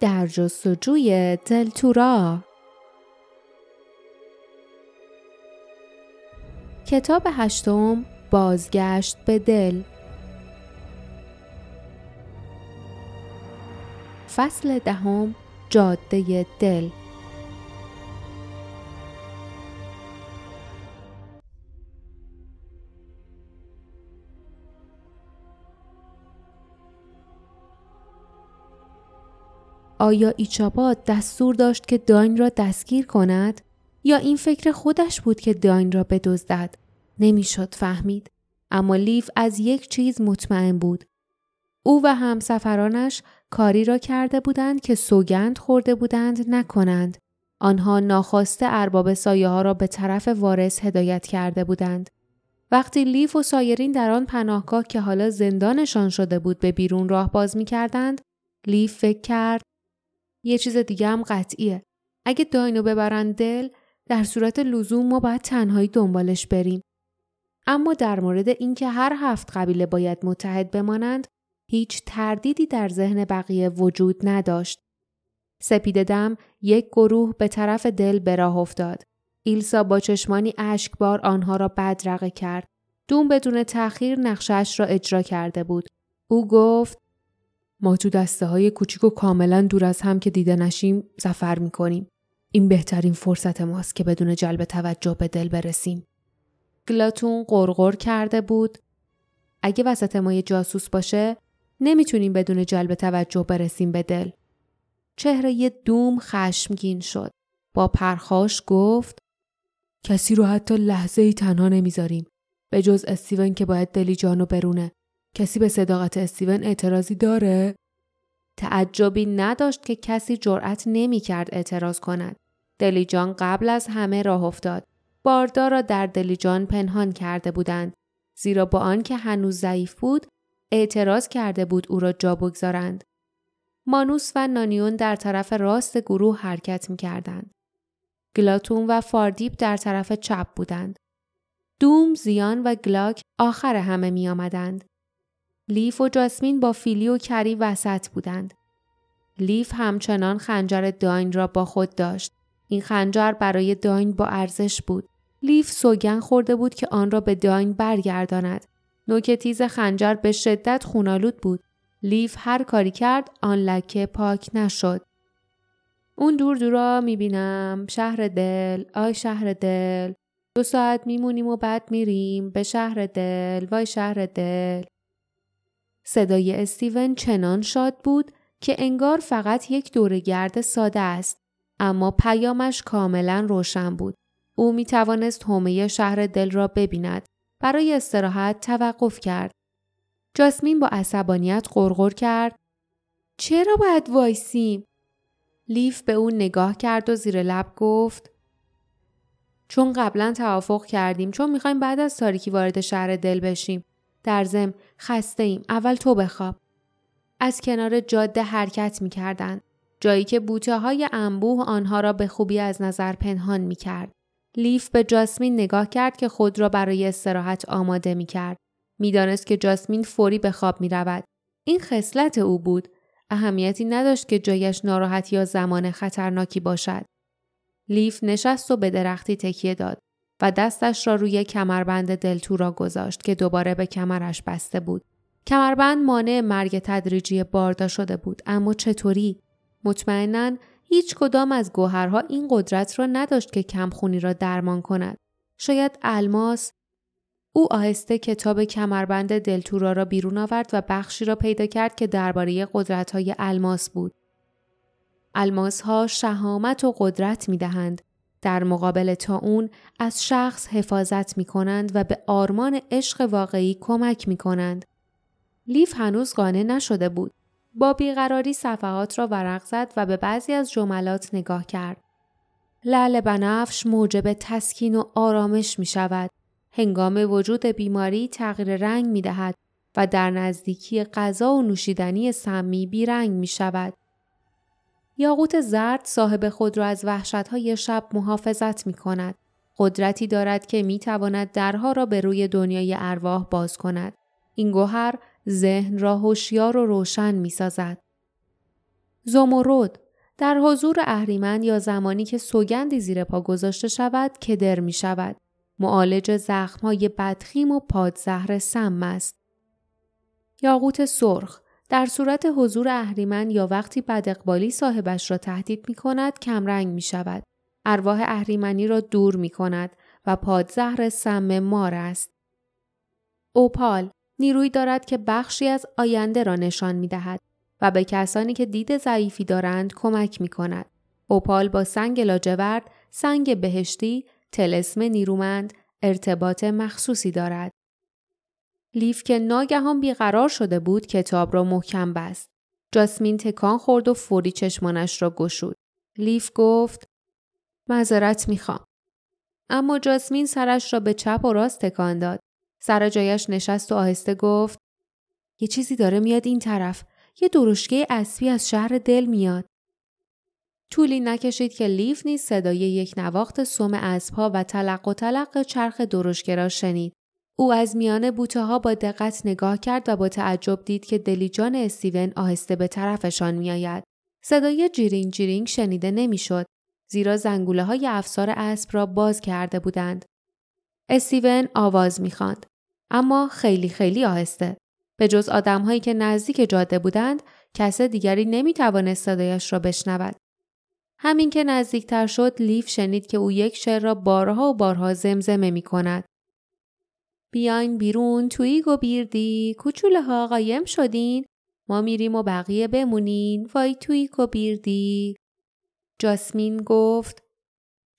در جستجوی دلتورا کتاب هشتم بازگشت به دل. فصل دهم جاده دل. آیا ایچاپا دستور داشت که داین را دستگیر کند؟ یا این فکر خودش بود که داین را بدزدد؟ نمی‌شد فهمید. اما لیف از یک چیز مطمئن بود. او و همسفرانش کاری را کرده بودند که سوگند خورده بودند نکنند. آنها ناخواسته ارباب سایه ها را به طرف وارث هدایت کرده بودند. وقتی لیف و سایرین در آن پناهگاه که حالا زندانشان شده بود به بیرون راه باز می کردند لیف فکر کرد یه چیز دیگه هم قطعیه. اگه داینو ببرن دل در صورت لزوم ما باید تنهایی دنبالش بریم. اما در مورد اینکه هر هفت قبیله باید متحد بمانند هیچ تردیدی در ذهن بقیه وجود نداشت. سپید دم یک گروه به طرف دل به راه افتاد. ایلسا با چشمانی اشکبار آنها را بدرقه کرد. دوم بدون تأخیر نقشش را اجرا کرده بود. او گفت ما تو دسته های کوچیک و کاملا دور از هم که دیده نشیم زفر می‌کنیم. این بهترین فرصت ماست که بدون جلب توجه به دل برسیم. گلاتون قرقر کرده بود. اگه وسط ما یه جاسوس باشه نمی‌تونیم بدون جلب توجه برسیم به دل. چهره یه دوم خشمگین شد. با پرخاش گفت کسی رو حتی لحظه ای تنها نمی‌ذاریم. به جز استیون که باید دلی جانو برونه. کسی به صداقت استیون اعتراضی داره؟ تعجبی نداشت که کسی جرأت نمی کرد اعتراض کند. دلیجان قبل از همه راه افتاد. باردار را در دلیجان پنهان کرده بودند. زیرا با آنکه هنوز ضعیف بود، اعتراض کرده بود او را جا بگذارند. مانوس و نانیون در طرف راست گروه حرکت می کردند. گلاتون و فاردیپ در طرف چپ بودند. دوم، زیان و گلاک آخر همه می آمدند. لیف و جاسمین با فیلی و کری وسط بودند. لیف همچنان خنجر داین را با خود داشت. این خنجر برای داین با ارزش بود. لیف سوگند خورده بود که آن را به داین برگرداند. نوک تیز خنجر به شدت خونالود بود. لیف هر کاری کرد آن لکه پاک نشد. اون دور دورا می‌بینم شهر دل آی شهر دل دو ساعت میمونیم و بعد میریم به شهر دل وای شهر دل صدای استیون چنان شاد بود که انگار فقط یک دورگرد ساده است اما پیامش کاملا روشن بود. او می توانست حومه شهر دل را ببیند. برای استراحت توقف کرد. جاسمین با عصبانیت غرغر کرد. چرا باید وایسیم؟ لیف به او نگاه کرد و زیر لب گفت چون قبلا توافق کردیم چون می‌خوایم بعد از تاریکی وارد شهر دل بشیم در زم خسته ایم. اول تو بخواب. از کنار جاده حرکت می کردن. جایی که بوته های انبوه آنها را به خوبی از نظر پنهان می کرد. لیف به جاسمین نگاه کرد که خود را برای استراحت آماده می کرد. می‌دانست که جاسمین فوری به خواب می رود. این خصلت او بود. اهمیتی نداشت که جایش ناراحت یا زمان خطرناکی باشد. لیف نشست و به درختی تکیه داد. و دستش را روی کمربند دلتورا گذاشت که دوباره به کمرش بسته بود. کمربند مانع مرگ تدریجی باردا شده بود اما چطوری؟ مطمئنا هیچ کدام از گوهرها این قدرت را نداشت که کمخونی را درمان کند. شاید الماس او آهسته کتاب کمربند دلتورا را بیرون آورد و بخشی را پیدا کرد که درباره قدرت های الماس بود. الماس ها شهامت و قدرت می دهند در مقابل تا اون از شخص حفاظت می کنند و به آرمان عشق واقعی کمک می کنند. لیف هنوز قانع نشده بود. با بیقراری صفحات را ورق زد و به بعضی از جملات نگاه کرد. لعل بنفش موجب تسکین و آرامش می شود. هنگام وجود بیماری تغییر رنگ می دهد و در نزدیکی غذا و نوشیدنی سمی بیرنگ می شود. یاقوت زرد صاحب خود را از وحشتهای شب محافظت می کند. قدرتی دارد که می تواند درها را به روی دنیای ارواح باز کند. این گوهر ذهن را هوشیار و روشن می سازد. زمرد در حضور اهریمن یا زمانی که سوگندی زیر پا گذاشته شود کدر می شود. معالج زخمهای بدخیم و پادزهر سم است. یاقوت سرخ در صورت حضور اهریمن یا وقتی بداقبالی صاحبش را تهدید می کند کمرنگ می شود. ارواح اهریمنی را دور می کند و پادزهر سم مار است. اوپال نیروی دارد که بخشی از آینده را نشان می دهد و به کسانی که دید ضعیفی دارند کمک می کند. اوپال با سنگ لاجورد، سنگ بهشتی، تلسم نیرومند ارتباط مخصوصی دارد. لیف که ناگهان بیقرار شده بود کتاب را محکم بست. جاسمین تکان خورد و فوری چشمانش را گشود. لیف گفت معذرت می‌خوام. اما جاسمین سرش را به چپ و راست تکان داد. سر جایش نشست و آهسته گفت یه چیزی داره میاد این طرف. یه درشگه اسبی از شهر دل میاد. طولی نکشید که لیف نیز صدای یک نواخت سوم اسبها و تلق و تلق چرخ درشگه را شنید. او از میان بوته ها با دقت نگاه کرد و با تعجب دید که دلیجان استیون آهسته به طرفشان میآید. صدای جیرینگ جیرینگ شنیده نمی‌شد زیرا زنگوله های افسار اسب را باز کرده بودند. استیون آواز می‌خواند اما خیلی خیلی آهسته. به جز آدمهایی که نزدیک جاده بودند کس دیگری نمی توانست صدایش را بشنود. همین که نزدیکتر شد لیف شنید که او یک شعر را بارها و بارها زمزمه می کند. بیاین بیرون توی و بیردی کوچوله ها قایم شدین ما میریم و بقیه بمونین وای توی و بیردی جاسمین گفت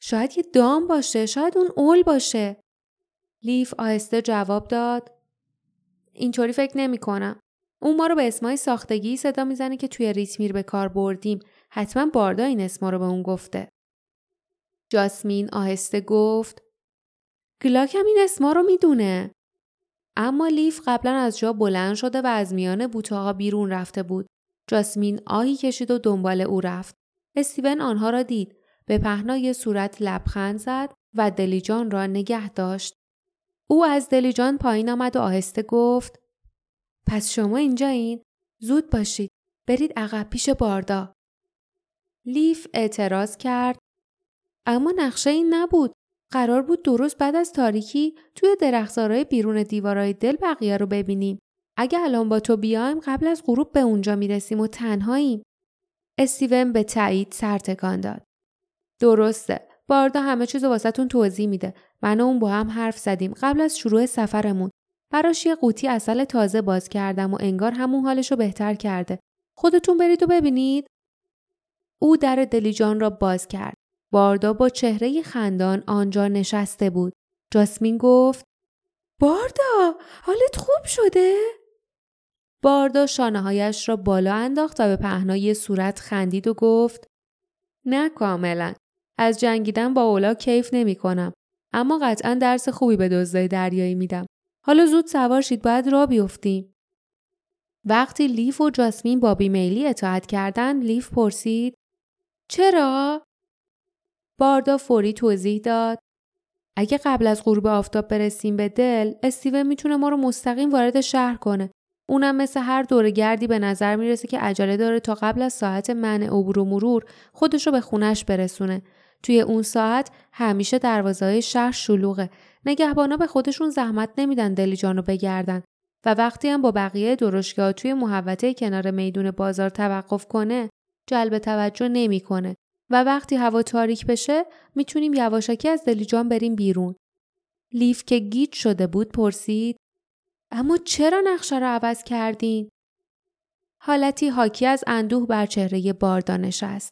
شاید یه دام باشه شاید اون اول باشه لیف آهسته جواب داد اینطوری فکر نمی کنم. اون ما رو به اسمای ساختگی صدا می‌زنه که توی ریتمیر به کار بردیم. حتما باردا این اسما رو به اون گفته. جاسمین آهسته گفت گلاک هم این اسما رو می‌دونه. اما لیف قبلا از جا بلند شده و از میان بوتاها بیرون رفته بود. جاسمین آهی کشید و دنبال او رفت. استیون آنها را دید. به پهنای صورت لبخند زد و دلیجان را نگه داشت. او از دلیجان پایین آمد و آهسته گفت پس شما اینجایین؟ زود باشید. برید عقب پیش باردا. لیف اعتراض کرد. اما نقشه این نبود. قرار بود درست بعد از تاریکی توی درختزارای بیرون دیوارای دل بقیه رو ببینیم. اگه الان با تو بیایم قبل از غروب به اونجا می‌رسیم و تنهاییم. استیون به تایید سر تکان داد. درسته. باردا همه چیز واسهتون توضیح میده. من و اون با هم حرف زدیم قبل از شروع سفرمون. براش یه قوطی اصل تازه باز کردم و انگار همون حالش رو بهتر کرده. خودتون برید و ببینید. او در دلیجان را باز کرد. باردا با چهره خندان آنجا نشسته بود. جاسمین گفت باردا حالت خوب شده؟ باردا شانه هایش را بالا انداخت و به پهنای صورت خندید و گفت نه کاملا. از جنگیدن با اولا کیف نمی کنم. اما قطعا درس خوبی به دزدای دریایی میدم. حالا زود سوار شید باید را بیفتیم. وقتی لیف و جاسمین با بیمیلی اطاعت کردند لیف پرسید چرا؟ باردا فوری توضیح داد. اگه قبل از غروب آفتاب برسیم به دل استیون می‌تونه ما رو مستقیم وارد شهر کنه. اونم مثل هر دور گردی به نظر می‌رسه که عجله داره تا قبل از ساعت منع عبور و مرور خودش رو به خونش برسونه. توی اون ساعت همیشه دروازه شهر شلوغه. نگهبانا به خودشون زحمت نمیدن دلیجان رو بگردن. و وقتی هم با بقیه درشگاه توی محوطه کنار میدون بازار توقف کنه جلب توجه نمی‌کنه. و وقتی هوا تاریک بشه می‌تونیم یواشکی از دلیجان بریم بیرون. لیف که گیج شده بود پرسید اما چرا نقشه رو عوض کردین؟ حالتی حاکی از اندوه بر چهره باردان نشست.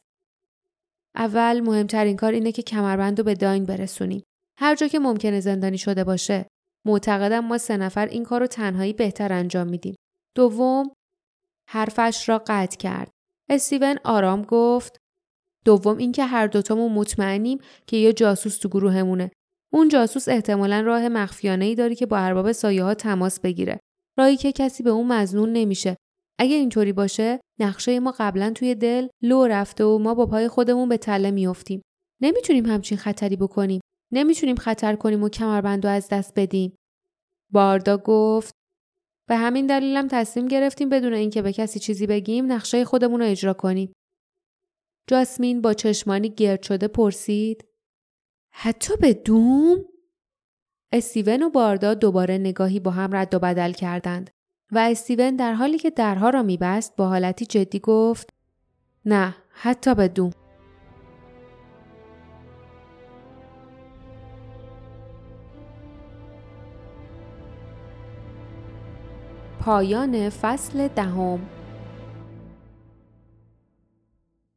اول مهمترین کار اینه که کمربند رو به داین برسونیم. هر جا که ممکنه زندانی شده باشه. معتقدم ما سه نفر این کار رو تنهایی بهتر انجام میدیم. دوم حرفش را قطع کرد. استیون آرام گفت دوم اینکه هر دوتامون مطمئنیم که یه جاسوس تو گروهمونه. اون جاسوس احتمالا راه مخفیانه ای داری که با ارباب سایه ها تماس بگیره. راهی که کسی به اون مزنون نمیشه. اگه اینطوری باشه نقشه ما قبلا توی دل لو رفته و ما با پای خودمون به تله میافتیم. نمی‌تونیم همچین خطری بکنیم. نمی‌تونیم خطر کنیم و کمربند از دست بدیم. باردا گفت به همین دلیلم تصمیم گرفتیم بدون اینکه به کسی چیزی بگیم نقشه خودمون رو اجرا کنیم. جاسمین با چشمانی گرد شده پرسید حتی به دوم؟ استیون و باردا دوباره نگاهی با هم رد و بدل کردند و استیون در حالی که درها را میبست با حالتی جدی گفت نه حتی به دوم. پایان فصل دهم